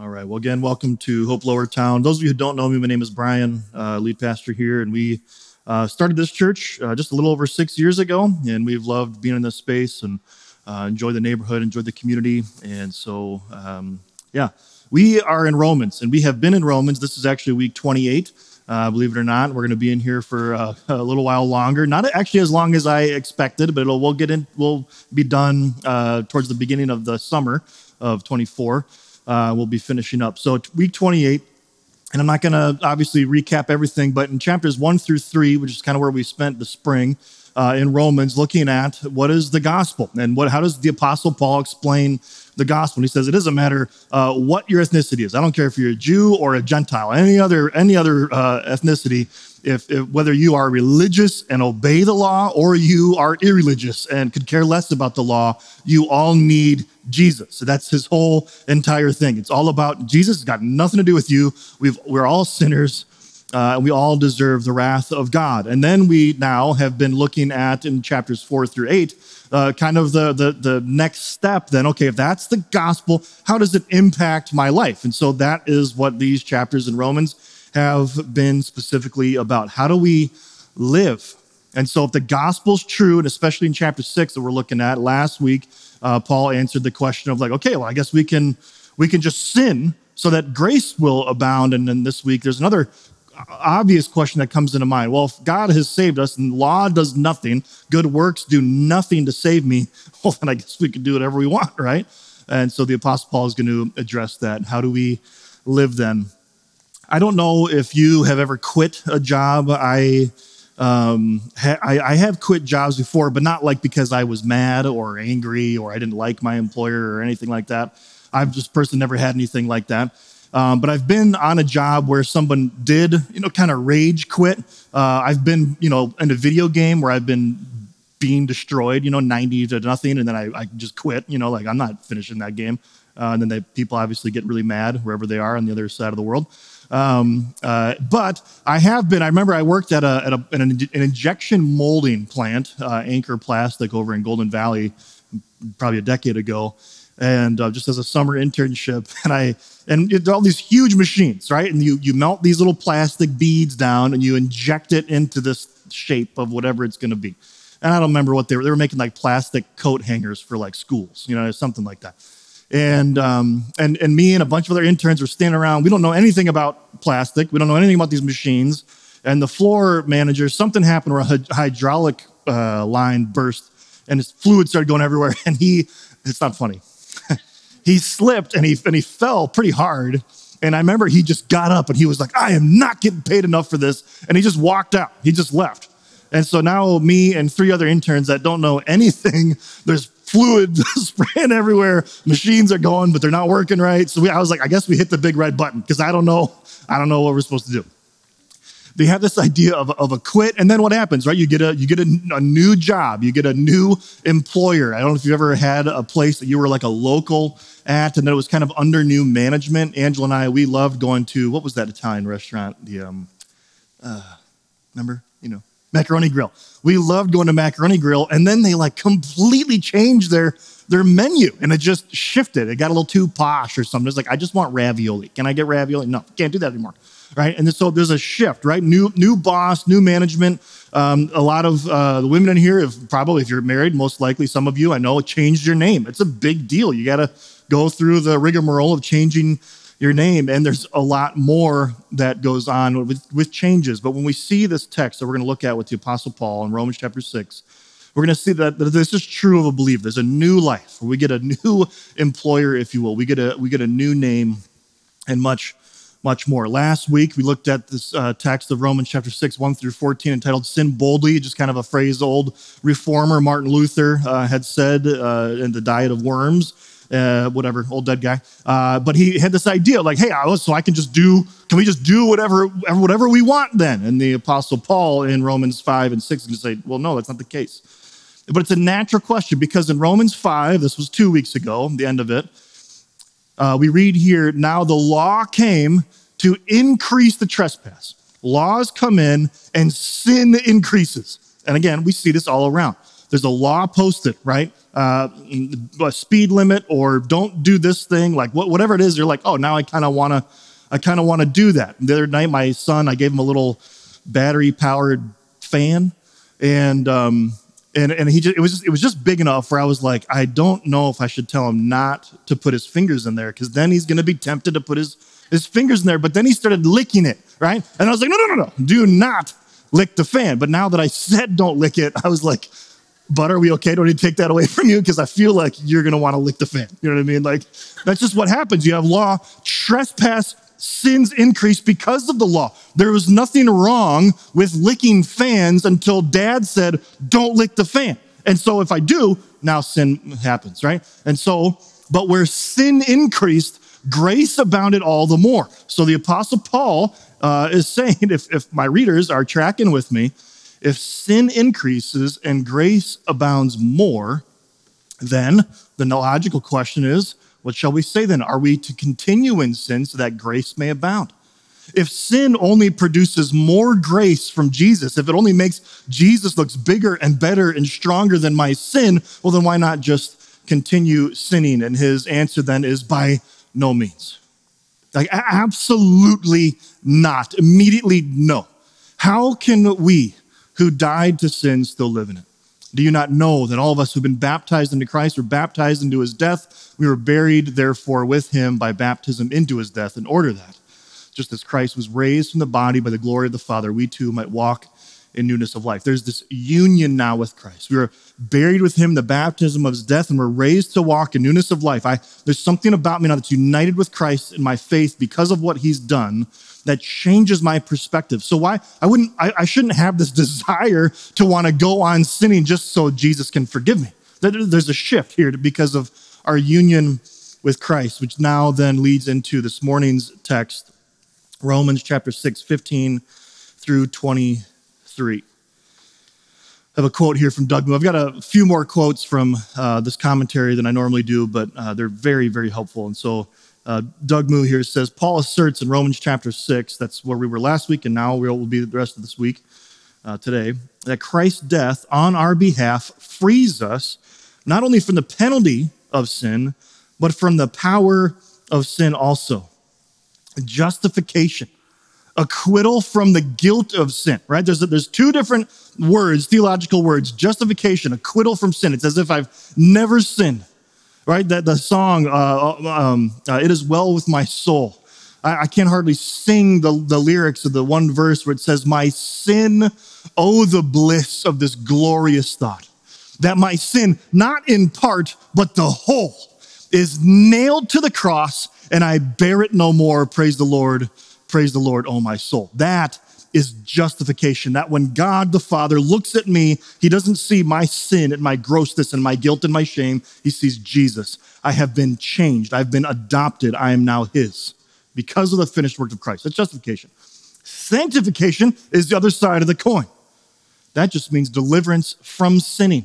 All right. Well, again, welcome to Hope Lowertown. Those of you who don't know me, my name is Brian, uh, lead pastor here, and we uh, started this church uh, just a little over six years ago, and we've loved being in this space and uh, enjoy the neighborhood, enjoy the community, and so um, yeah, we are in Romans, and we have been in Romans. This is actually week 28. Uh, believe it or not, we're going to be in here for uh, a little while longer. Not actually as long as I expected, but we'll get in. We'll be done uh, towards the beginning of the summer of 24. Uh, we'll be finishing up. So week 28, and I'm not going to obviously recap everything, but in chapters one through three, which is kind of where we spent the spring uh, in Romans, looking at what is the gospel and what how does the Apostle Paul explain the gospel. And he says it doesn't matter uh, what your ethnicity is. I don't care if you're a Jew or a Gentile, any other any other uh, ethnicity. If, if, whether you are religious and obey the law or you are irreligious and could care less about the law, you all need Jesus. So that's his whole entire thing. It's all about Jesus. It's got nothing to do with you. We've, we're all sinners. Uh, and we all deserve the wrath of God. And then we now have been looking at in chapters four through eight uh, kind of the, the, the next step then okay if that's the gospel how does it impact my life? And so that is what these chapters in romans have been specifically about. How do we live? And so if the gospel's true and especially in chapter six that we're looking at last week uh, paul answered the question of like okay well i guess we can we can just sin so that grace will abound. And then this week there's another obvious question that comes into mind. Well, if God has saved us and law does nothing, good works do nothing to save me, well, then I guess we can do whatever we want, right? And so the Apostle Paul is going to address that. How do we live then? I don't know if you have ever quit a job. I, um, I, I have quit jobs before, but not like because I was mad or angry or I didn't like my employer or anything like that. I've just personally never had anything like that. Um, but I've been on a job where someone did, you know, kind of rage quit. Uh, I've been, you know, in a video game where I've been being destroyed, you know, 90 to nothing, and then I, I just quit, you know, like I'm not finishing that game. Uh, and then they, people obviously get really mad wherever they are on the other side of the world. Um, uh, but I have been, I remember I worked at, a, at a, an, an, injection molding plant, uh, Anchor Plastic over in Golden Valley, probably a decade ago and uh, just as a summer internship and i and all these huge machines right? And you you melt these little plastic beads down and you inject it into this shape of whatever it's going to be. And i don't remember what they were they were making like plastic coat hangers for like schools you know something like that. And um, and and me and a bunch of other interns were standing around. We don't know anything about plastic. We don't know anything about these machines. And the floor manager something happened where a hydraulic uh, line burst and his fluid started going everywhere. And he it's not funny he slipped and he, and he fell pretty hard. And I remember he just got up and he was like, I am not getting paid enough for this. And he just walked out. He just left. And so now, me and three other interns that don't know anything, there's fluid spraying everywhere. Machines are going, but they're not working right. So we, I was like, I guess we hit the big red button because I don't know. I don't know what we're supposed to do they have this idea of, of a quit and then what happens right? You get a you get a, a, new job. You get a new employer. I don't know if you've ever had a place that you were like a local at and then it was kind of under new management. Angela and i we loved going to what was that italian restaurant? The um uh remember? You know macaroni grill. We loved going to macaroni grill and then they like completely changed their their menu and it just shifted. It got a little too posh or something. It's like i just want ravioli. Can i get ravioli? No can't do that anymore right? And so there's a shift, right? New new boss, new management. Um, a lot of uh, the women in here, if probably if you're married, most likely some of you I know changed your name. It's a big deal. You got to go through the rigmarole of changing your name, and there's a lot more that goes on with, with changes. But when we see this text that we're going to look at with the Apostle Paul in Romans chapter six, we're going to see that, that this is true of a believer. There's a new life. We get a new employer, if you will. We get a we get a new name, and much much more. Last week, we looked at this uh, text of Romans chapter 6, 1 through 14, entitled Sin Boldly, just kind of a phrase old reformer Martin Luther uh, had said uh, in the Diet of Worms. Uh, whatever, old dead guy. Uh, but he had this idea, like, hey, I was, so I can just do, can we just do whatever, whatever we want then? And the Apostle Paul in Romans 5 and 6 is to say, well, no, that's not the case. But it's a natural question because in Romans 5, this was two weeks ago, the end of it, uh, we read here, now the law came to increase the trespass. Laws come in and sin increases. And again, we see this all around. there's a law posted, right? Uh, a speed limit or don't do this thing, like whatever it is, you're like, oh, now I kind of want to, I kind of want to do that. The other night, my son, I gave him a little battery powered fan and, um, and, and he just, it was just, it was just big enough where I was like, I don't know if I should tell him not to put his fingers in there because then he's to be tempted to put his, his fingers in there. But then he started licking it, right? And I was like, no, no, no, no, do not lick the fan. But now that I said don't lick it, I was like, but are we okay? Don't need to take that away from you because I feel like you're to want to lick the fan. You know what I mean? Like, that's just what happens. You have law, trespass, sins increase because of the law. There was nothing wrong with licking fans until dad said, don't lick the fan. And so if I do, now sin happens, right? And so, but where sin increased, grace abounded all the more. So the Apostle Paul uh, is saying, if, if my readers are tracking with me, if sin increases and grace abounds more, then the logical question is, what shall we say then? Are we to continue in sin so that grace may abound? If sin only produces more grace from Jesus, if it only makes Jesus looks bigger and better and stronger than my sin, well, then why not just continue sinning? And his answer then is by no means. Like, absolutely not. Immediately, no. How can we who died to sin still live in it? Do you not know that all of us who've been baptized into Christ were baptized into his death? We were buried, therefore, with him by baptism into his death, in order that, just as Christ was raised from the body by the glory of the Father, we too might walk in newness of life. There's this union now with Christ. We are buried with him, the baptism of his death, and we're raised to walk in newness of life. I, there's something about me now that's united with Christ in my faith because of what he's done that changes my perspective. So why I wouldn't I, I shouldn't have this desire to want to go on sinning just so Jesus can forgive me. There's a shift here because of our union with Christ, which now then leads into this morning's text, Romans chapter 6, 15 through 23. I have a quote here from Doug Moo. I've got a few more quotes from uh, this commentary than I normally do, but uh, they're very, very helpful. And so uh, Doug Moo here says Paul asserts in Romans chapter 6, that's where we were last week, and now we will be the rest of this week uh, today, that Christ's death on our behalf frees us not only from the penalty of sin, but from the power of sin also. Justification, acquittal from the guilt of sin, right? There's, there's two different words, theological words justification, acquittal from sin. It's as if I've never sinned right? That the song, uh, uh, um, uh, "It Is Well with My Soul." I, I, can't hardly sing the, the lyrics of the one verse where it says, "My sin, oh the bliss of this glorious thought, that my sin, not in part but the whole, is nailed to the cross, and I bear it no more. Praise the Lord, praise the Lord, oh my soul." That is justification. That when God the Father looks at me, he doesn't see my sin and my grossness and my guilt and my shame. He sees Jesus. I have been changed. I've been adopted. I am now his because of the finished work of Christ. That's justification. Sanctification is the other side of the coin. That just means deliverance from sinning.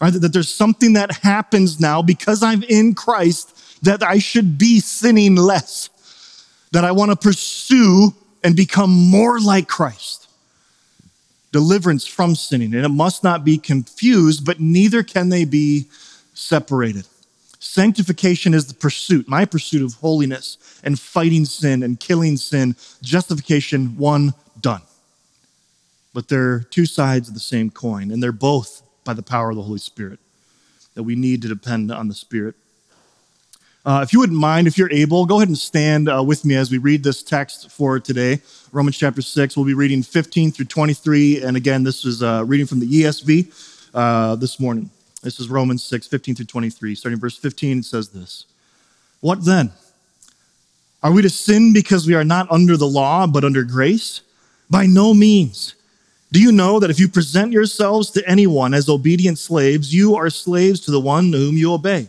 Right? That there's something that happens now because I'm in Christ that I should be sinning less. That I want to pursue and become more like Christ. Deliverance from sinning. And it must not be confused, but neither can they be separated. Sanctification is the pursuit, my pursuit of holiness and fighting sin and killing sin. Justification, one, done. But they're two sides of the same coin, and they're both by the power of the Holy Spirit, that we need to depend on the Spirit. Uh, if you wouldn't mind, if you're able, go ahead and stand uh, with me as we read this text for today. Romans chapter 6. We'll be reading 15 through 23. And again, this is uh, reading from the ESV uh, this morning. This is Romans 6, 15 through 23. Starting verse 15, it says this What then? Are we to sin because we are not under the law, but under grace? By no means. Do you know that if you present yourselves to anyone as obedient slaves, you are slaves to the one to whom you obey?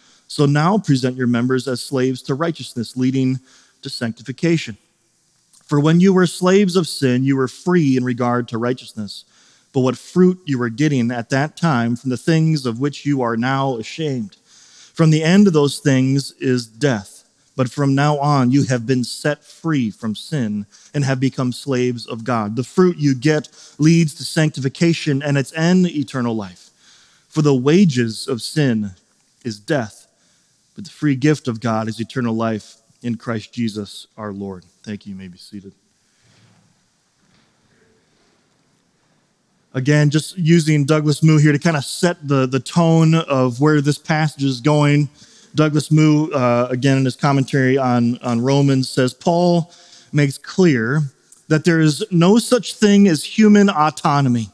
So now present your members as slaves to righteousness, leading to sanctification. For when you were slaves of sin, you were free in regard to righteousness. But what fruit you were getting at that time from the things of which you are now ashamed. From the end of those things is death. But from now on, you have been set free from sin and have become slaves of God. The fruit you get leads to sanctification and its end, eternal life. For the wages of sin is death, but the free gift of God is eternal life in Christ Jesus our Lord. Thank you. You may be seated. Again, just using Douglas Moo here to kind of set the, the tone of where this passage is going. Douglas Moo, uh, again, in his commentary on, on Romans, says Paul makes clear that there is no such thing as human autonomy,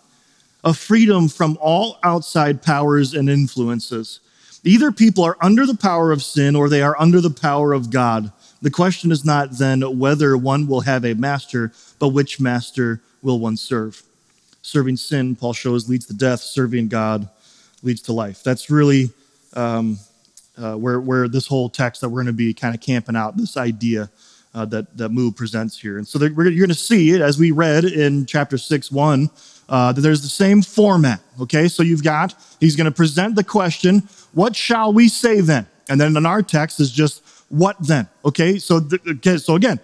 a freedom from all outside powers and influences. Either people are under the power of sin or they are under the power of God. The question is not then whether one will have a master, but which master will one serve. Serving sin, Paul shows, leads to death. Serving God leads to life. That's really um, uh, where, where this whole text that we're going to be kind of camping out, this idea uh, that, that Moo presents here. And so you're going to see it as we read in chapter 6 1 uh, there's the same format. Okay, so you've got, he's going to present the question, What shall we say then? And then in our text is just, What then? Okay, so, th- okay, so again,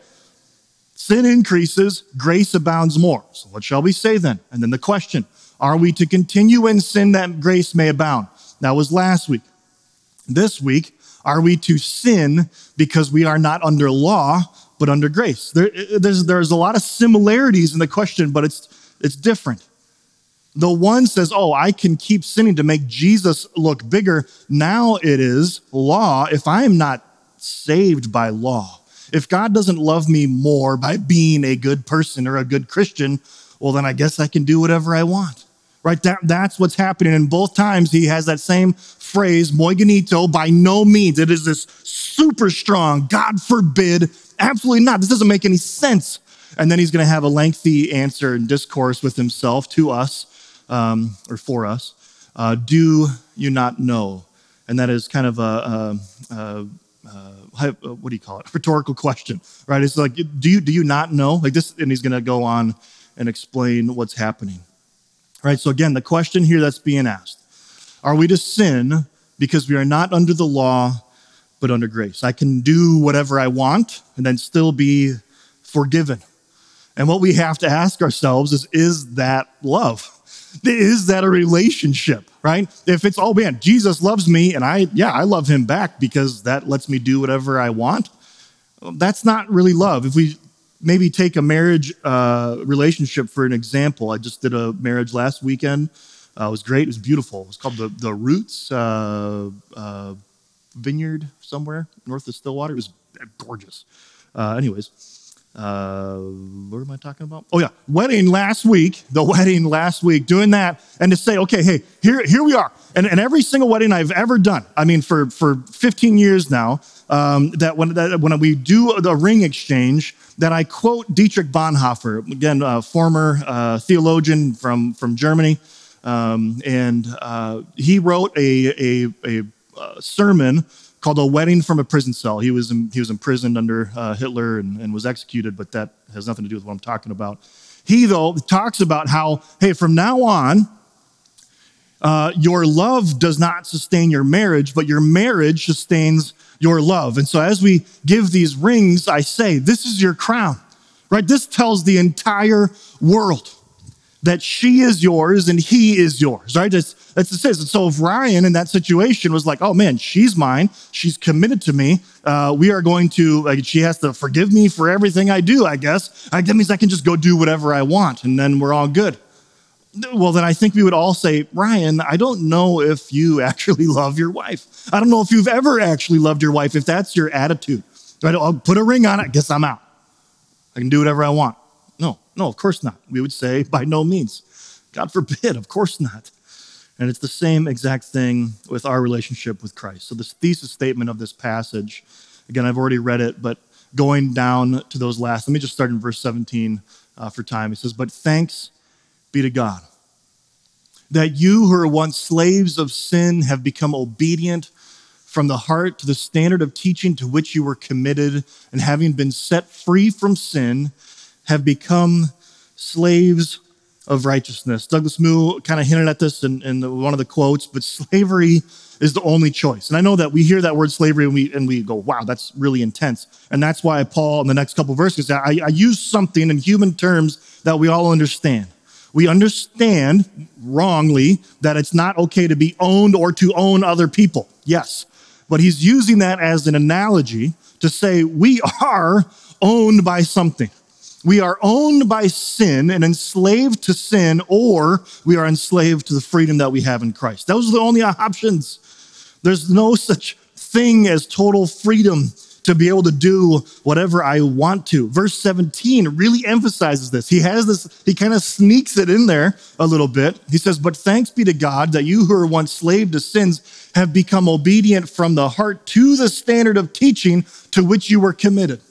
Sin increases, grace abounds more. So, what shall we say then? And then the question Are we to continue in sin that grace may abound? That was last week. This week, are we to sin because we are not under law, but under grace? There, there's, there's a lot of similarities in the question, but it's, it's different. The one says, Oh, I can keep sinning to make Jesus look bigger. Now it is law if I am not saved by law. If God doesn't love me more by being a good person or a good Christian, well, then I guess I can do whatever I want. Right? That, that's what's happening. And both times he has that same phrase, me genoito, by no means. It is this super strong, God forbid, absolutely not. This doesn't make any sense. And then he's going to have a lengthy answer and discourse with himself to us, um, or for us. Uh, do you not know? And that is kind of a, a, a uh, what do you call it? Rhetorical question, right? It's like, do you do you not know? Like this, and he's going to go on and explain what's happening, right? So again, the question here that's being asked: Are we to sin because we are not under the law, but under grace? I can do whatever I want and then still be forgiven. And what we have to ask ourselves is: Is that love? Is that a relationship, right? If it's, oh man, Jesus loves me and I, yeah, I love him back because that lets me do whatever I want. That's not really love. If we maybe take a marriage uh, relationship for an example, I just did a marriage last weekend. Uh, it was great. It was beautiful. It was called the, the Roots uh, uh Vineyard somewhere north of Stillwater. It was gorgeous. Uh, anyways, uh, what am I talking about? Oh yeah, wedding last week, the wedding last week, doing that, and to say, okay, hey, here, here we are. And, and every single wedding I've ever done, I mean, for, for 15 years now, um, that, when, that when we do the ring exchange, that I quote Dietrich Bonhoeffer, again, a former uh, theologian from, from Germany. Um, and uh, he wrote a, a, a, a sermon called A Wedding from a Prison Cell. He was, he was imprisoned under uh, Hitler and, and was executed, but that has nothing to do with what I'm talking about. He, though, talks about how, hey, from now on, uh, your love does not sustain your marriage, but your marriage sustains your love. And so as we give these rings, I say, this is your crown, right? This tells the entire world that she is yours and he is yours, right? That's, that's it says. And so if Ryan in that situation was like, oh man, she's mine, she's committed to me, uh, we are going to, like, she has to forgive me for everything I do, I guess. that means I can just go do whatever I want and then we're all good. Well, then I think we would all say, Ryan, I don't know if you actually love your wife. I don't know if you've ever actually loved your wife, if that's your attitude. Right? I'll put a ring on it, guess I'm out. I can do whatever I want. No, of course not. We would say, by no means. God forbid, of course not. And it's the same exact thing with our relationship with Christ. So, this thesis statement of this passage, again, I've already read it, but going down to those last, let me just start in verse 17 uh, for time. He says, But thanks be to God that you who were once slaves of sin have become obedient from the heart to the standard of teaching to which you were committed, and having been set free from sin, have become slaves of righteousness. Douglas Moo kind of hinted at this in, in one of the quotes, but slavery is the only choice. And I know that we hear that word slavery and we and we go, wow, that's really intense. And that's why Paul in the next couple verses, I, I use something in human terms that we all understand. We understand wrongly that it's not okay to be owned or to own other people. Yes. But he's using that as an analogy to say we are owned by something. We are owned by sin and enslaved to sin, or we are enslaved to the freedom that we have in Christ. Those are the only options. There's no such thing as total freedom to be able to do whatever I want to. Verse 17 really emphasizes this. He has this, he kind of sneaks it in there a little bit. He says, But thanks be to God that you who were once slave to sins have become obedient from the heart to the standard of teaching to which you were committed.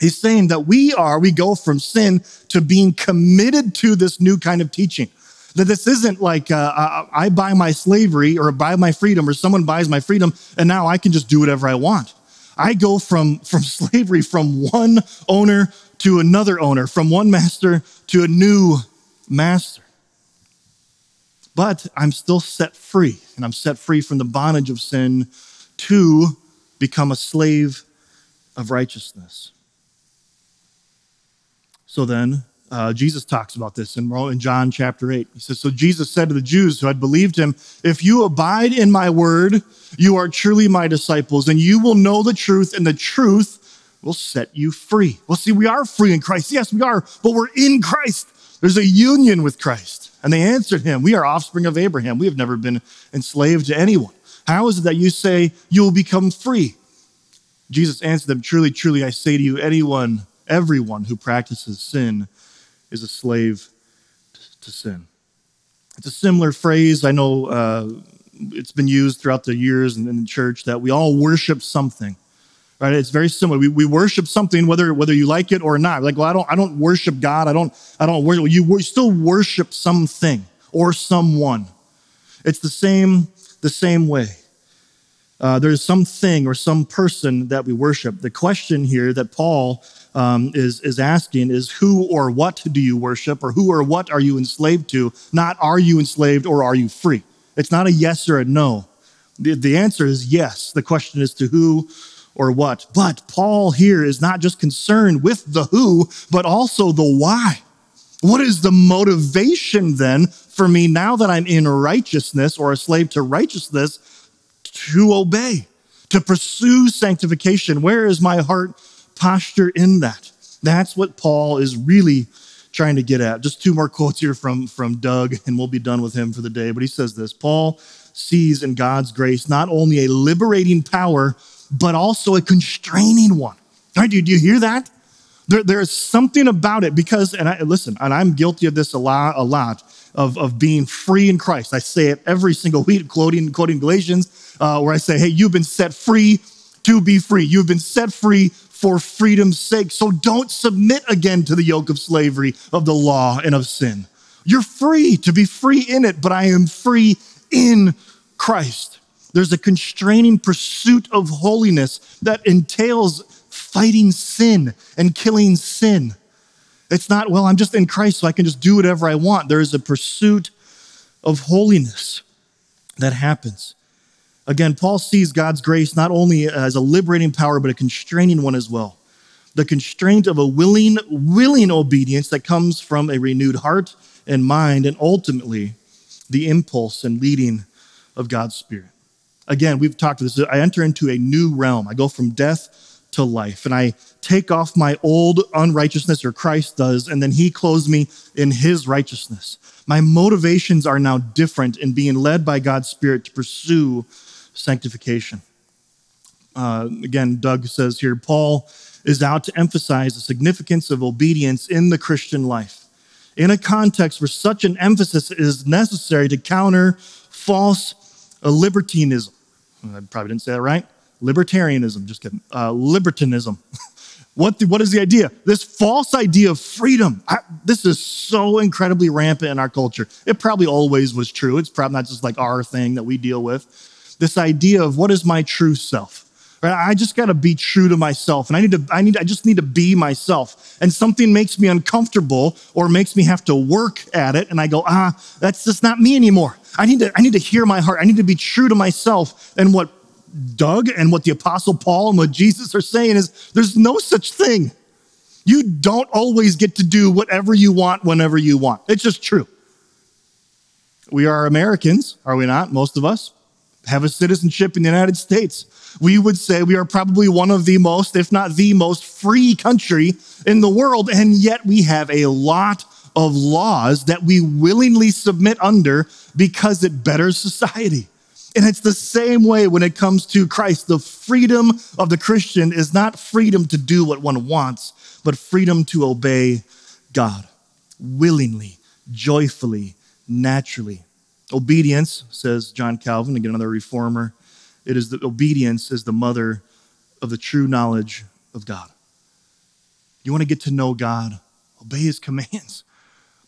He's saying that we are, we go from sin to being committed to this new kind of teaching. That this isn't like uh, I buy my slavery or buy my freedom or someone buys my freedom and now I can just do whatever I want. I go from, from slavery from one owner to another owner, from one master to a new master. But I'm still set free, and I'm set free from the bondage of sin to become a slave of righteousness. So then, uh, Jesus talks about this in, in John chapter 8. He says, So Jesus said to the Jews who had believed him, If you abide in my word, you are truly my disciples, and you will know the truth, and the truth will set you free. Well, see, we are free in Christ. Yes, we are, but we're in Christ. There's a union with Christ. And they answered him, We are offspring of Abraham. We have never been enslaved to anyone. How is it that you say you will become free? Jesus answered them, Truly, truly, I say to you, anyone, everyone who practices sin is a slave to sin. It's a similar phrase. I know uh, it's been used throughout the years in, in the church that we all worship something. Right? It's very similar. We, we worship something, whether whether you like it or not. Like, well, I don't I don't worship God. I don't I don't worship. You, you still worship something or someone. It's the same the same way. Uh, there's something or some person that we worship. The question here that Paul um, is, is asking is who or what do you worship, or who or what are you enslaved to? Not are you enslaved or are you free? It's not a yes or a no. The, the answer is yes. The question is to who or what. But Paul here is not just concerned with the who, but also the why. What is the motivation then for me now that I'm in righteousness or a slave to righteousness to obey, to pursue sanctification? Where is my heart posture in that. That's what Paul is really trying to get at. Just two more quotes here from, from Doug, and we'll be done with him for the day. But he says this Paul sees in God's grace not only a liberating power, but also a constraining one. All right, do you hear that? There, there's something about it because, and I, listen, and I'm guilty of this a lot, a lot of, of being free in Christ. I say it every single week, quoting, quoting Galatians, uh, where I say, hey, you've been set free to be free. You've been set free for freedom's sake. So don't submit again to the yoke of slavery, of the law, and of sin. You're free to be free in it, but I am free in Christ. There's a constraining pursuit of holiness that entails fighting sin and killing sin. It's not, well, I'm just in Christ, so I can just do whatever I want. There is a pursuit of holiness that happens. Again, Paul sees God's grace not only as a liberating power, but a constraining one as well. The constraint of a willing, willing obedience that comes from a renewed heart and mind, and ultimately the impulse and leading of God's Spirit. Again, we've talked about this. I enter into a new realm. I go from death to life, and I take off my old unrighteousness, or Christ does, and then He clothes me in His righteousness. My motivations are now different in being led by God's Spirit to pursue sanctification. Uh, again, Doug says here Paul is out to emphasize the significance of obedience in the Christian life. In a context where such an emphasis is necessary to counter false libertinism. I probably didn't say that right. Libertarianism, just kidding. Uh, libertinism. What, the, what is the idea? This false idea of freedom. I, this is so incredibly rampant in our culture. It probably always was true. It's probably not just like our thing that we deal with. This idea of what is my true self? Right? I just got to be true to myself, and I need to. I need. I just need to be myself. And something makes me uncomfortable, or makes me have to work at it, and I go, ah, that's just not me anymore. I need to. I need to hear my heart. I need to be true to myself. And what Doug and what the Apostle Paul and what Jesus are saying is there's no such thing. You don't always get to do whatever you want whenever you want. It's just true. We are Americans, are we not? Most of us have a citizenship in the United States. We would say we are probably one of the most, if not the most free country in the world. And yet we have a lot of laws that we willingly submit under because it betters society. And it's the same way when it comes to Christ. The freedom of the Christian is not freedom to do what one wants, but freedom to obey God willingly, joyfully, naturally. Obedience, says John Calvin, again, another reformer, it is the obedience is the mother of the true knowledge of God. You want to get to know God, obey his commands.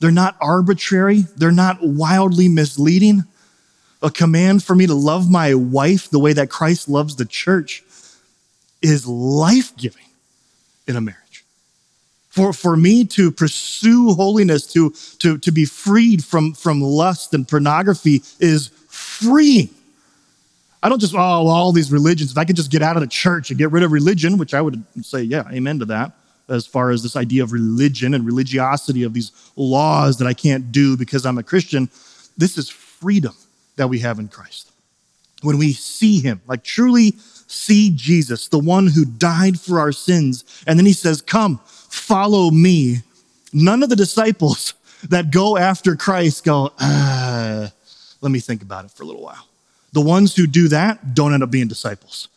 They're not arbitrary, they're not wildly misleading a command for me to love my wife the way that Christ loves the church is life giving in a marriage. For, for me to pursue holiness, to, to, to be freed from, from lust and pornography is freeing. I don't just, oh, all these religions. If I could just get out of the church and get rid of religion, which I would say, yeah, amen to that, as far as this idea of religion and religiosity of these laws that I can't do because I'm a Christian, this is freedom that we have in Christ. When we see him, like truly see Jesus, the one who died for our sins, and then he says, Come, follow me. None of the disciples that go after Christ go, ah, let me think about it for a little while. The ones who do that don't end up being disciples.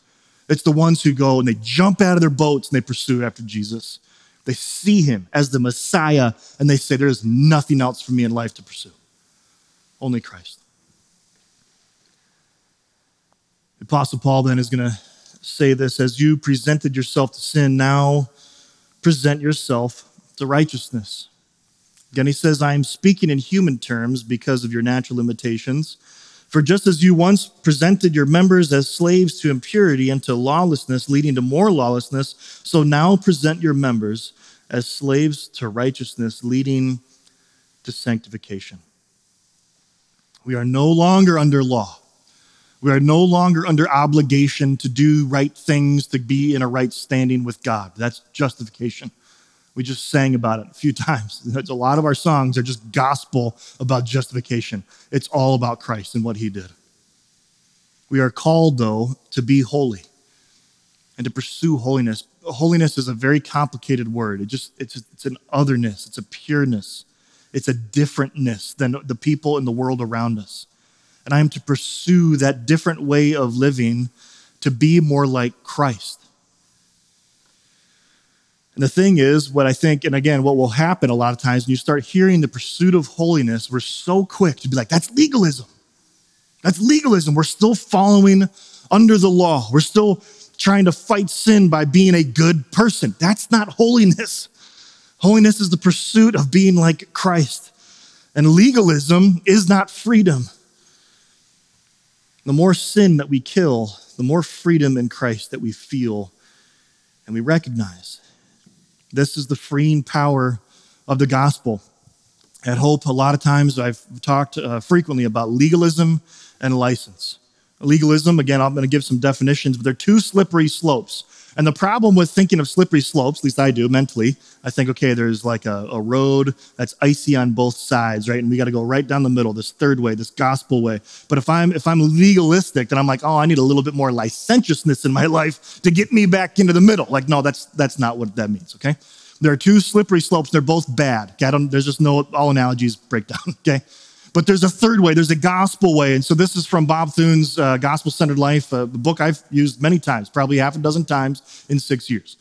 It's the ones who go and they jump out of their boats and they pursue after Jesus. They see him as the Messiah and they say, There's nothing else for me in life to pursue, only Christ. The Apostle Paul then is going to say this as you presented yourself to sin, now present yourself to righteousness. Again, he says, I am speaking in human terms because of your natural limitations. For just as you once presented your members as slaves to impurity and to lawlessness, leading to more lawlessness, so now present your members as slaves to righteousness, leading to sanctification. We are no longer under law. We are no longer under obligation to do right things, to be in a right standing with God. That's justification. We just sang about it a few times. A lot of our songs are just gospel about justification. It's all about Christ and what he did. We are called, though, to be holy and to pursue holiness. Holiness is a very complicated word. It just it's it's an otherness, it's a pureness, it's a differentness than the people in the world around us and I am to pursue that different way of living to be more like Christ. And the thing is, what I think, and again, what will happen a lot of times when you start hearing the pursuit of holiness, we're so quick to be like, that's legalism. That's legalism. We're still following under the law. We're still trying to fight sin by being a good person. That's not holiness. Holiness is the pursuit of being like Christ. And legalism is not freedom. The more sin that we kill, the more freedom in Christ that we feel and we recognize. This is the freeing power of the gospel. At Hope, a lot of times I've talked uh, frequently about legalism and license. Legalism, again, I'm going to give some definitions, but they're two slippery slopes. And the problem with thinking of slippery slopes, at least I do mentally, I think, okay, there's like a, a road that's icy on both sides, right? And we got to go right down the middle, this third way, this gospel way. But if I'm if I'm legalistic, then I'm like, oh, I need a little bit more licentiousness in my life to get me back into the middle. Like, no, that's that's not what that means, okay? There are two slippery slopes. They're both bad. Okay? there's just no all analogies break down. Okay. But there's a third way, there's a gospel way. And so this is from Bob Thune's uh, Gospel Centered Life, uh, book I've used many times, probably half a dozen times in six years.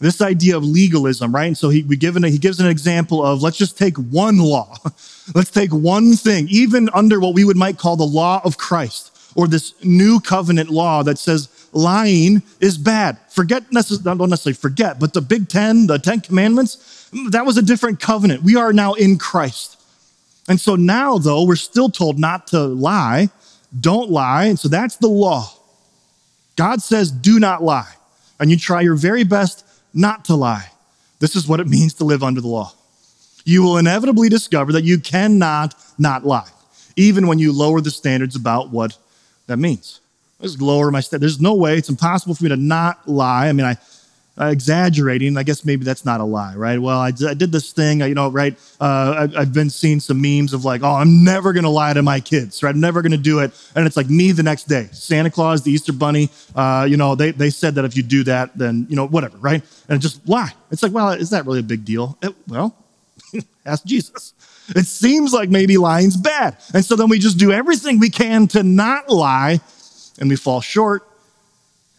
This idea of legalism, right? And so he, we given a, he gives an example of let's just take one law. let's take one thing, even under what we would might call the law of Christ or this new covenant law that says, lying is bad. Forget, necessarily, don't necessarily forget, but the Big Ten, the Ten Commandments, that was a different covenant. We are now in Christ. And so now, though, we're still told not to lie, don't lie. And so that's the law. God says, do not lie. And you try your very best not to lie. This is what it means to live under the law. You will inevitably discover that you cannot not lie, even when you lower the standards about what that means. I just lower my standards. There's no way, it's impossible for me to not lie. I mean, I, exaggerating. I guess maybe that's not a lie, right? Well, I, I did this thing, you know, right? Uh, I, have been seeing some memes of like, oh, I'm never going to lie to my kids, right? I'm never going to do it. And it's like me the next day. Santa Claus, the Easter Bunny, uh, you know, they, they said that if you do that, then, you know, whatever, right? And just lie. It's like, well, is that really a big deal? It, well, ask Jesus. It seems like maybe lying's bad. And so then we just do everything we can to not lie and we fall short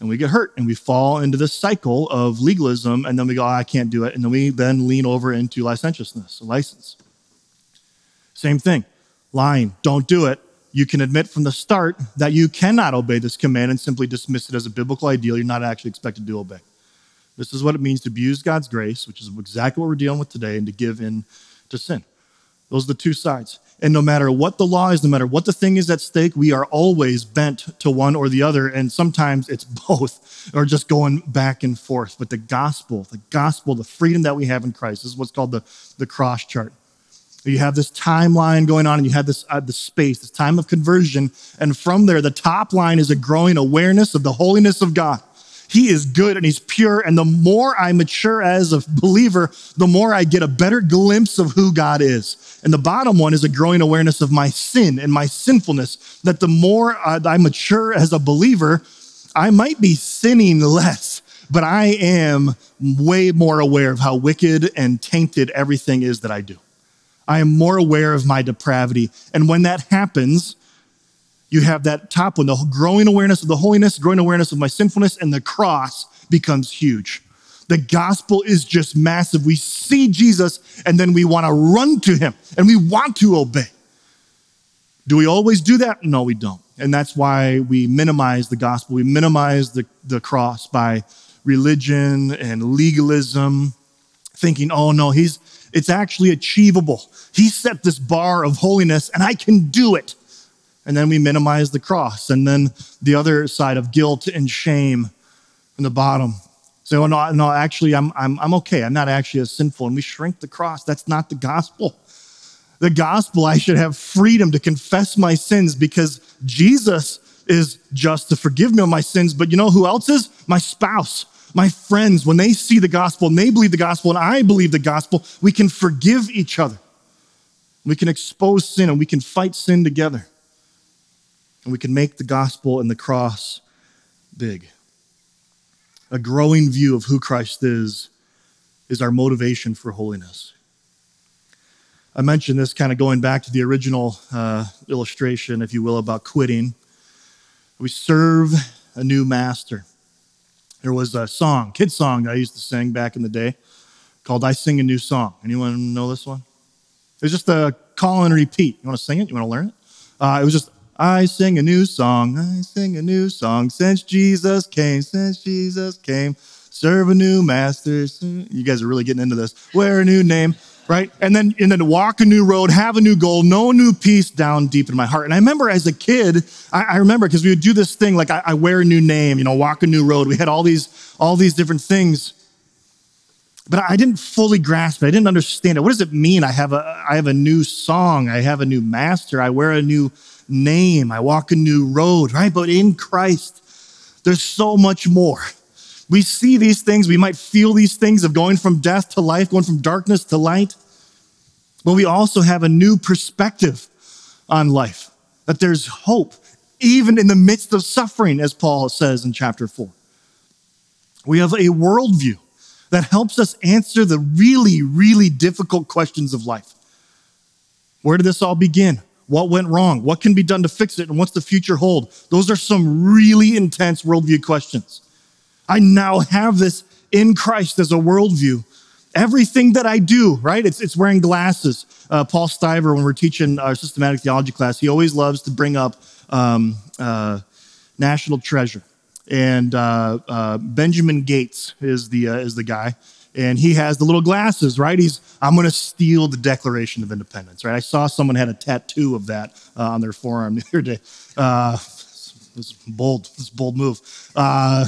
and we get hurt and we fall into this cycle of legalism and then we go oh, i can't do it and then we then lean over into licentiousness license. Same thing. Lying. Don't do it. You can admit from the start that you cannot obey this command and simply dismiss it as a biblical ideal you're not actually expected to obey. This is what it means to abuse god's grace which is exactly what we're dealing with today and to give in to sin. Those are the two sides and no matter what the law is, no matter what the thing is at stake, we are always bent to one or the other. And sometimes it's both or just going back and forth. But the gospel, the gospel, the freedom that we have in Christ this is what's called the, the cross chart. You have this timeline going on, and you have this uh, the space, this time of conversion, and from there, the top line is a growing awareness of the holiness of God. He is good and He's pure, and the more I mature as a believer, the more I get a better glimpse of who God is. And the bottom one is a growing awareness of my sin and my sinfulness, that the more I mature as a believer, I might be sinning less, but I am way more aware of how wicked and tainted everything is that I do. I am more aware of my depravity. And when that happens, you have that top one, the growing awareness of the holiness, growing awareness of my sinfulness, and the cross becomes huge. The gospel is just massive. We see Jesus and then we want to run to him and we want to obey. Do we always do that? No, we don't. And that's why we minimize the gospel. We minimize the, the cross by religion and legalism, thinking, oh no, he's it's actually achievable. He set this bar of holiness and I can do it. And then we minimize the cross. And then the other side of guilt and shame in the bottom. So, no, no, actually, I'm, I'm, I'm okay. I'm not actually as sinful. And we shrink the cross. That's not the gospel. The gospel, I should have freedom to confess my sins because Jesus is just to forgive me of my sins. But you know who else is? My spouse, my friends. When they see the gospel and they believe the gospel and I believe the gospel, we can forgive each other. We can expose sin and we can fight sin together. And we can make the gospel and the cross big a growing view of who Christ is, is our motivation for holiness. I mentioned this kind of going back to the original uh, illustration, if you will, about quitting. We serve a new master. There was a song, kid song that I used to sing back in the day called I Sing a New Song. Anyone know this one? It was just a call and repeat. You want to sing it? You want to learn it? Uh, it was just I sing a new song. I sing a new song since Jesus came, since Jesus came. Serve a new master. You guys are really getting into this. Wear a new name, right? And then and then walk a new road, have a new goal, a new peace down deep in my heart. And I remember as a kid, I, I remember because we would do this thing like I, I wear a new name, you know, walk a new road. We had all these all these different things but I didn't fully grasp it. I didn't understand it. What does it mean? I have a I have a new song. I have a new master. I wear a new name. I walk a new road, right? But in Christ, there's so much more. We see these things, we might feel these things of going from death to life, going from darkness to light. But we also have a new perspective on life, that there's hope, even in the midst of suffering, as Paul says in chapter 4. We have a worldview that helps us answer the really, really difficult questions of life. Where did this all begin? What went wrong? What can be done to fix it? And what's the future hold? Those are some really intense worldview questions. I now have this in Christ as a worldview. Everything that I do, right? It's, it's wearing glasses. Uh, Paul Stiver, when we're teaching our systematic theology class, he always loves to bring up um, uh, national treasure. and uh, uh, Benjamin Gates is the uh, is the guy, and he has the little glasses, right? He's I'm going to steal the Declaration of Independence, right? I saw someone had a tattoo of that uh, on their forearm the other day. Uh, this bold, this bold move. Uh,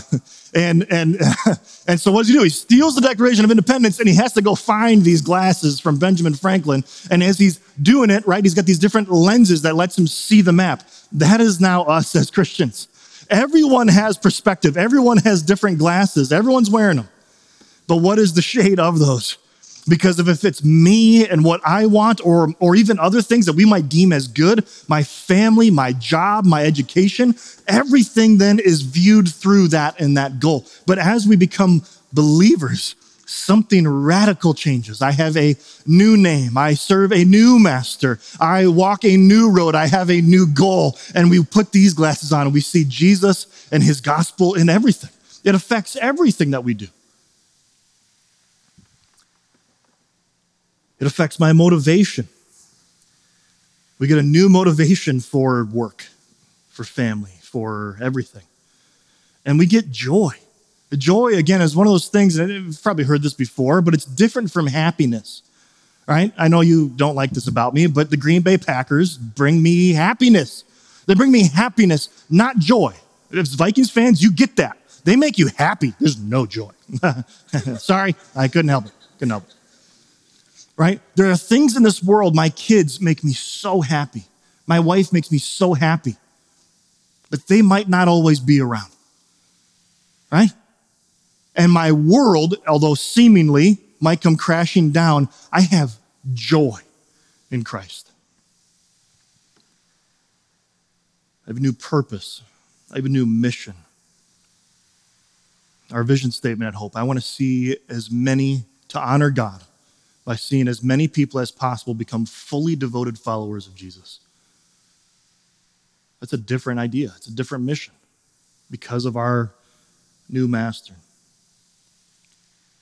and and and so what does he do? He steals the Declaration of Independence and he has to go find these glasses from Benjamin Franklin. And as he's doing it, right, he's got these different lenses that lets him see the map. That is now us as Christians. Everyone has perspective. Everyone has different glasses. Everyone's wearing them. But what is the shade of those? Because if it's me and what I want, or, or even other things that we might deem as good, my family, my job, my education, everything then is viewed through that and that goal. But as we become believers, something radical changes. I have a new name. I serve a new master. I walk a new road. I have a new goal. And we put these glasses on and we see Jesus and his gospel in everything. It affects everything that we do. It affects my motivation. We get a new motivation for work, for family, for everything. And we get joy. Joy, again, is one of those things, and you've probably heard this before, but it's different from happiness, right? I know you don't like this about me, but the Green Bay Packers bring me happiness. They bring me happiness, not joy. If Vikings fans, you get that. They make you happy. There's no joy. Sorry, I couldn't help it. Couldn't help it right? There are things in this world, my kids make me so happy. My wife makes me so happy. But they might not always be around, right? And my world, although seemingly might come crashing down, I have joy in Christ. I have a new purpose. I have a new mission. Our vision statement at Hope I want to see as many to honor God by seeing as many people as possible become fully devoted followers of Jesus. That's a different idea, it's a different mission because of our new master.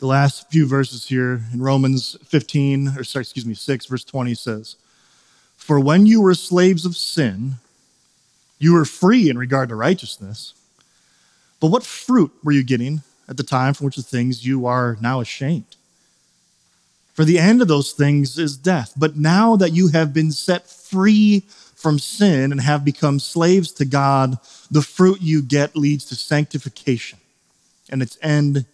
The last few verses here in Romans 15, or sorry, excuse me, 6, verse 20 says, For when you were slaves of sin, you were free in regard to righteousness. But what fruit were you getting at the time from which the things you are now ashamed? For the end of those things is death. But now that you have been set free from sin and have become slaves to God, the fruit you get leads to sanctification and its end,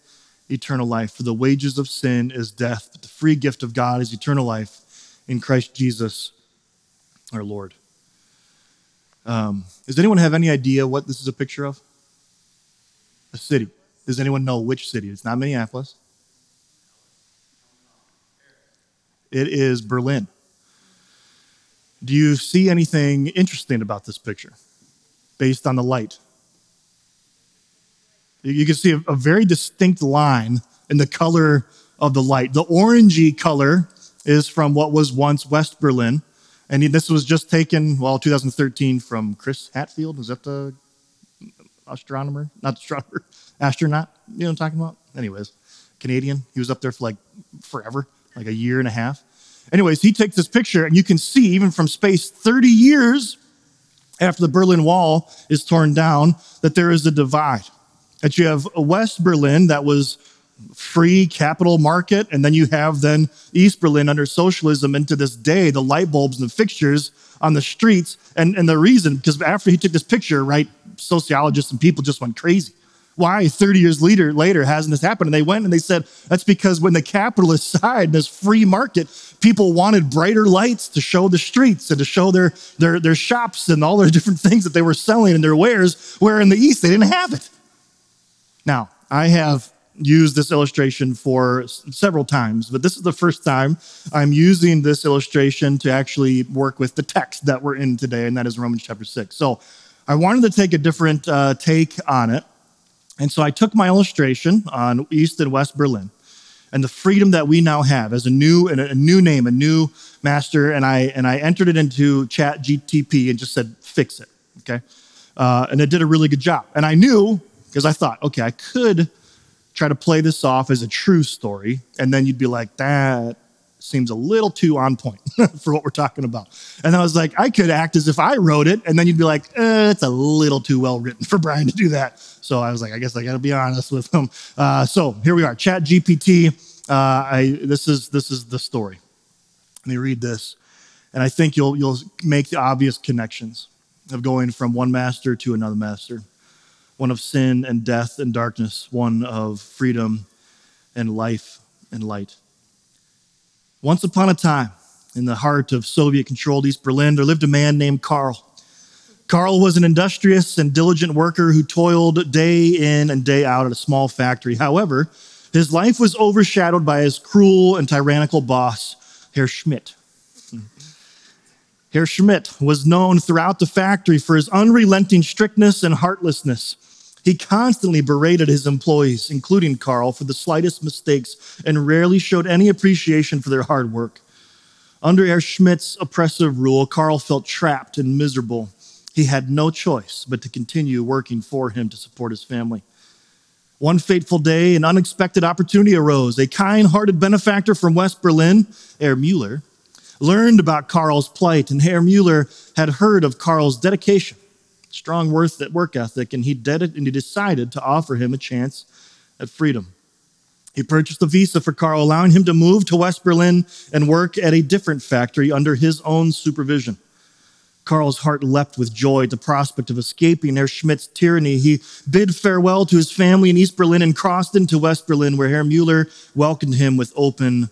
eternal life. For the wages of sin is death, but the free gift of God is eternal life in Christ Jesus our Lord. Um, does anyone have any idea what this is a picture of? A city. Does anyone know which city? It's not Minneapolis. It is Berlin. Do you see anything interesting about this picture based on the light? You can see a, very distinct line in the color of the light. The orangey color is from what was once West Berlin. And this was just taken, well, 2013 from Chris Hadfield. Is that the astronomer? Not astronomer, astronaut. You know what I'm talking about? Anyways, Canadian. He was up there for like forever like a year and a half. Anyways, he takes this picture, and you can see even from space 30 years after the Berlin Wall is torn down that there is a divide. That you have West Berlin that was free capital market, and then you have then East Berlin under socialism. And to this day, the light bulbs and the fixtures on the streets, and, and the reason, because after he took this picture, right, sociologists and people just went crazy why 30 years later, later hasn't this happened? And they went and they said, that's because when the capitalist side, this free market, people wanted brighter lights to show the streets and to show their, their, their shops and all their different things that they were selling and their wares, where in the East they didn't have it. Now, I have used this illustration for several times, but this is the first time I'm using this illustration to actually work with the text that we're in today, and that is Romans chapter 6. So I wanted to take a different uh, take on it. And so I took my illustration on East and West Berlin and the freedom that we now have as a new and a new name, a new master, and I and I entered it into Chat GTP and just said fix it. Okay, uh, and it did a really good job. And I knew because I thought, okay, I could try to play this off as a true story, and then you'd be like, that seems a little too on point for what we're talking about. And I was like, I could act as if I wrote it, and then you'd be like, eh, it's a little too well written for Brian to do that. So I was like, I guess I got to be honest with him. Uh, so here we are, Chat GPT. Uh, I, this is this is the story. Let me read this, and I think you'll you'll make the obvious connections of going from one master to another master, one of sin and death and darkness, one of freedom and life and light. Once upon a time, in the heart of Soviet controlled East Berlin, there lived a man named Carl. Carl was an industrious and diligent worker who toiled day in and day out at a small factory. However, his life was overshadowed by his cruel and tyrannical boss, Herr Schmidt. Herr Schmidt was known throughout the factory for his unrelenting strictness and heartlessness. He constantly berated his employees, including Carl, for the slightest mistakes and rarely showed any appreciation for their hard work. Under Herr Schmidt's oppressive rule, Carl felt trapped and miserable. He had no choice but to continue working for him to support his family. One fateful day, an unexpected opportunity arose. A kind hearted benefactor from West Berlin, Herr Mueller, learned about Carl's plight, and Herr Mueller had heard of Carl's dedication strong work ethic, and he, and he decided to offer him a chance at freedom. He purchased a visa for Carl, allowing him to move to West Berlin and work at a different factory under his own supervision. Carl's heart leapt with joy at the prospect of escaping Herr Schmidt's tyranny. He bid farewell to his family in East Berlin and crossed into West Berlin, where Herr Mueller welcomed him with open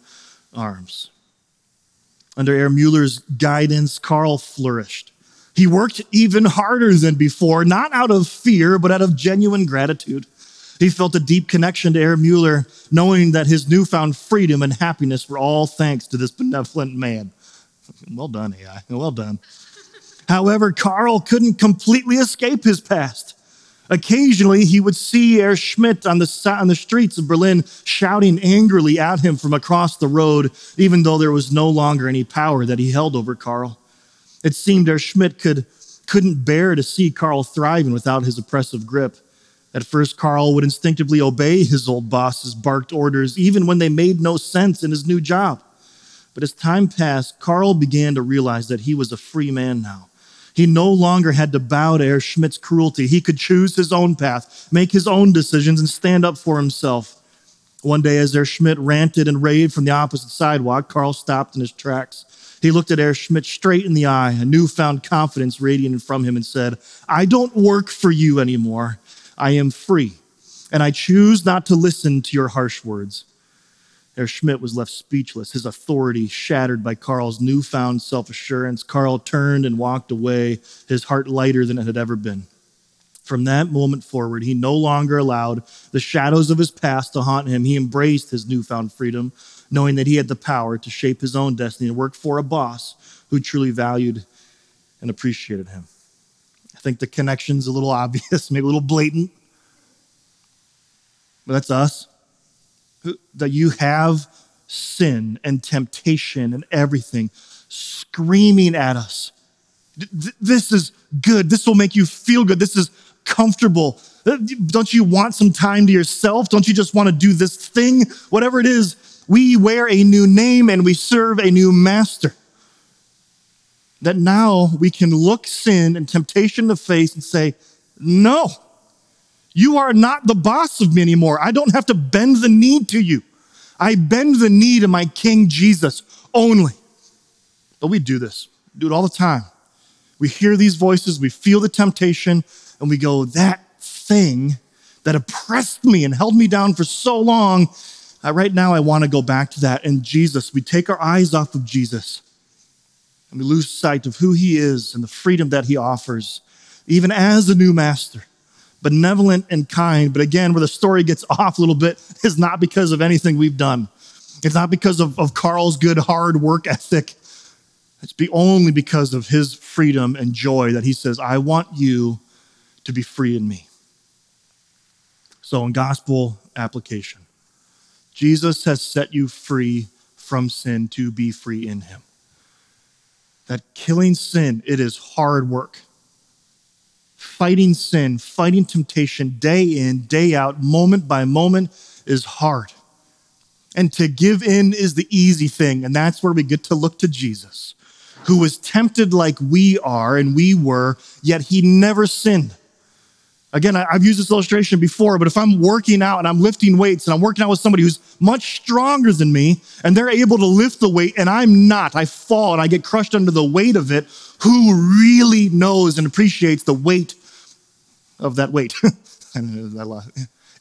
arms. Under Herr Mueller's guidance, Carl flourished. He worked even harder than before, not out of fear, but out of genuine gratitude. He felt a deep connection to Herr Mueller, knowing that his newfound freedom and happiness were all thanks to this benevolent man. Well done, AI. Well done. However, Carl couldn't completely escape his past. Occasionally, he would see Herr Schmidt on the, on the streets of Berlin shouting angrily at him from across the road, even though there was no longer any power that he held over Carl. It seemed Herr Schmidt could, couldn't bear to see Carl thriving without his oppressive grip. At first, Carl would instinctively obey his old boss's barked orders, even when they made no sense in his new job. But as time passed, Carl began to realize that he was a free man now. He no longer had to bow to Herr Schmidt's cruelty. He could choose his own path, make his own decisions, and stand up for himself. One day, as Herr Schmidt ranted and raved from the opposite sidewalk, Carl stopped in his tracks. He looked at Herr Schmidt straight in the eye, a newfound confidence radiating from him, and said, I don't work for you anymore. I am free, and I choose not to listen to your harsh words. Herr Schmidt was left speechless, his authority shattered by Carl's newfound self assurance. Carl turned and walked away, his heart lighter than it had ever been. From that moment forward, he no longer allowed the shadows of his past to haunt him. He embraced his newfound freedom, knowing that he had the power to shape his own destiny and work for a boss who truly valued and appreciated him. I think the connection's a little obvious, maybe a little blatant, but that's us. That you have sin and temptation and everything screaming at us. This is good. This will make you feel good. This is comfortable. Don't you want some time to yourself? Don't you just want to do this thing? Whatever it is, we wear a new name and we serve a new master. That now we can look sin and temptation in the face and say, No, you are not the boss of me anymore. I don't have to bend the knee to you. I bend the knee to my King Jesus only. But we do this, we do it all the time. We hear these voices, we feel the temptation, and we go, That thing that oppressed me and held me down for so long uh, right now, I want to go back to that. And Jesus, we take our eyes off of Jesus and we lose sight of who he is and the freedom that he offers, even as a new master, benevolent and kind. But again, where the story gets off a little bit is not because of anything we've done. It's not because of, of Carl's good hard work ethic. It's be only because of his freedom and joy that he says, I want you to be free in me. So, in gospel application, Jesus has set you free from sin to be free in him. That killing sin, it is hard work. Fighting sin, fighting temptation day in, day out, moment by moment is hard. And to give in is the easy thing. And that's where we get to look to Jesus, who was tempted like we are and we were, yet he never sinned. Again, I've used this illustration before, but if I'm working out and I'm lifting weights and I'm working out with somebody who's much stronger than me and they're able to lift the weight and I'm not, I fall and I get crushed under the weight of it, who really knows and appreciates the weight of that weight?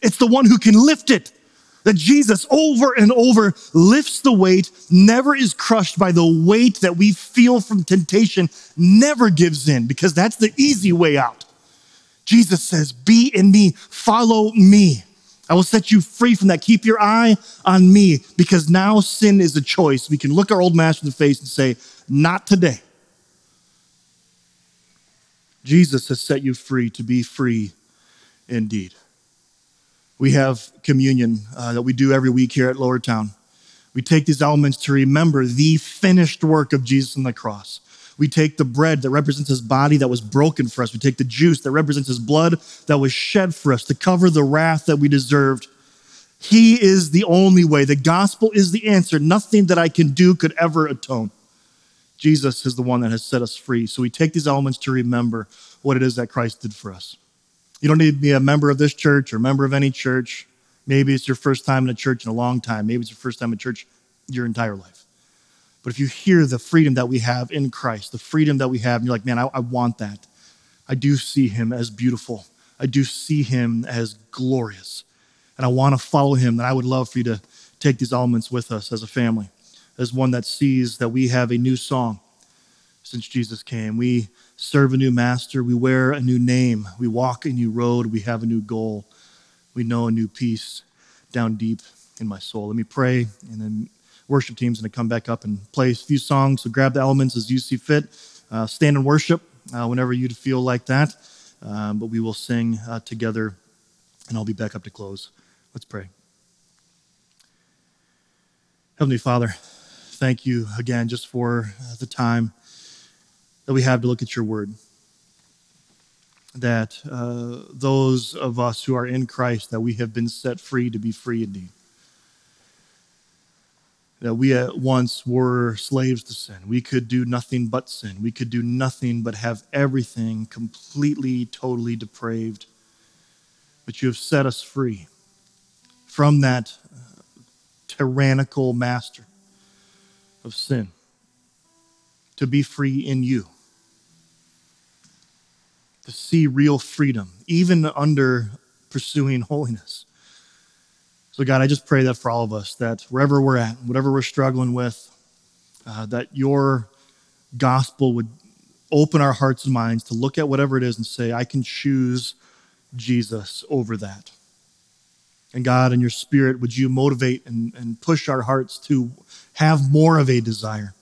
it's the one who can lift it. That Jesus over and over lifts the weight, never is crushed by the weight that we feel from temptation, never gives in because that's the easy way out. Jesus says, Be in me, follow me. I will set you free from that. Keep your eye on me because now sin is a choice. We can look our old master in the face and say, Not today. Jesus has set you free to be free indeed. We have communion uh, that we do every week here at Lowertown. We take these elements to remember the finished work of Jesus on the cross. We take the bread that represents his body that was broken for us. We take the juice that represents his blood that was shed for us to cover the wrath that we deserved. He is the only way. The gospel is the answer. Nothing that I can do could ever atone. Jesus is the one that has set us free. So we take these elements to remember what it is that Christ did for us. You don't need to be a member of this church or a member of any church. Maybe it's your first time in a church in a long time. Maybe it's your first time in church your entire life. But if you hear the freedom that we have in Christ, the freedom that we have, and you're like, man, I, I want that. I do see him as beautiful. I do see him as glorious. And I want to follow him. And I would love for you to take these elements with us as a family, as one that sees that we have a new song since Jesus came. We serve a new master. We wear a new name. We walk a new road. We have a new goal. We know a new peace down deep in my soul. Let me pray and then worship team's going to come back up and play a few songs. So grab the elements as you see fit. Uh, stand and worship uh, whenever you feel like that. Um, but we will sing uh, together, and I'll be back up to close. Let's pray. Heavenly Father, thank you again just for uh, the time that we have to look at your word. That uh, those of us who are in Christ, that we have been set free to be free indeed that we at once were slaves to sin. We could do nothing but sin. We could do nothing but have everything completely, totally depraved. But you have set us free from that uh, tyrannical master of sin to be free in you, to see real freedom, even under pursuing holiness. So, God, I just pray that for all of us, that wherever we're at, whatever we're struggling with, uh, that your gospel would open our hearts and minds to look at whatever it is and say, I can choose Jesus over that. And God, in your spirit, would you motivate and, and push our hearts to have more of a desire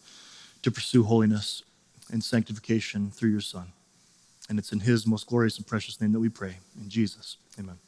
to pursue holiness and sanctification through your Son? And it's in his most glorious and precious name that we pray. In Jesus, amen.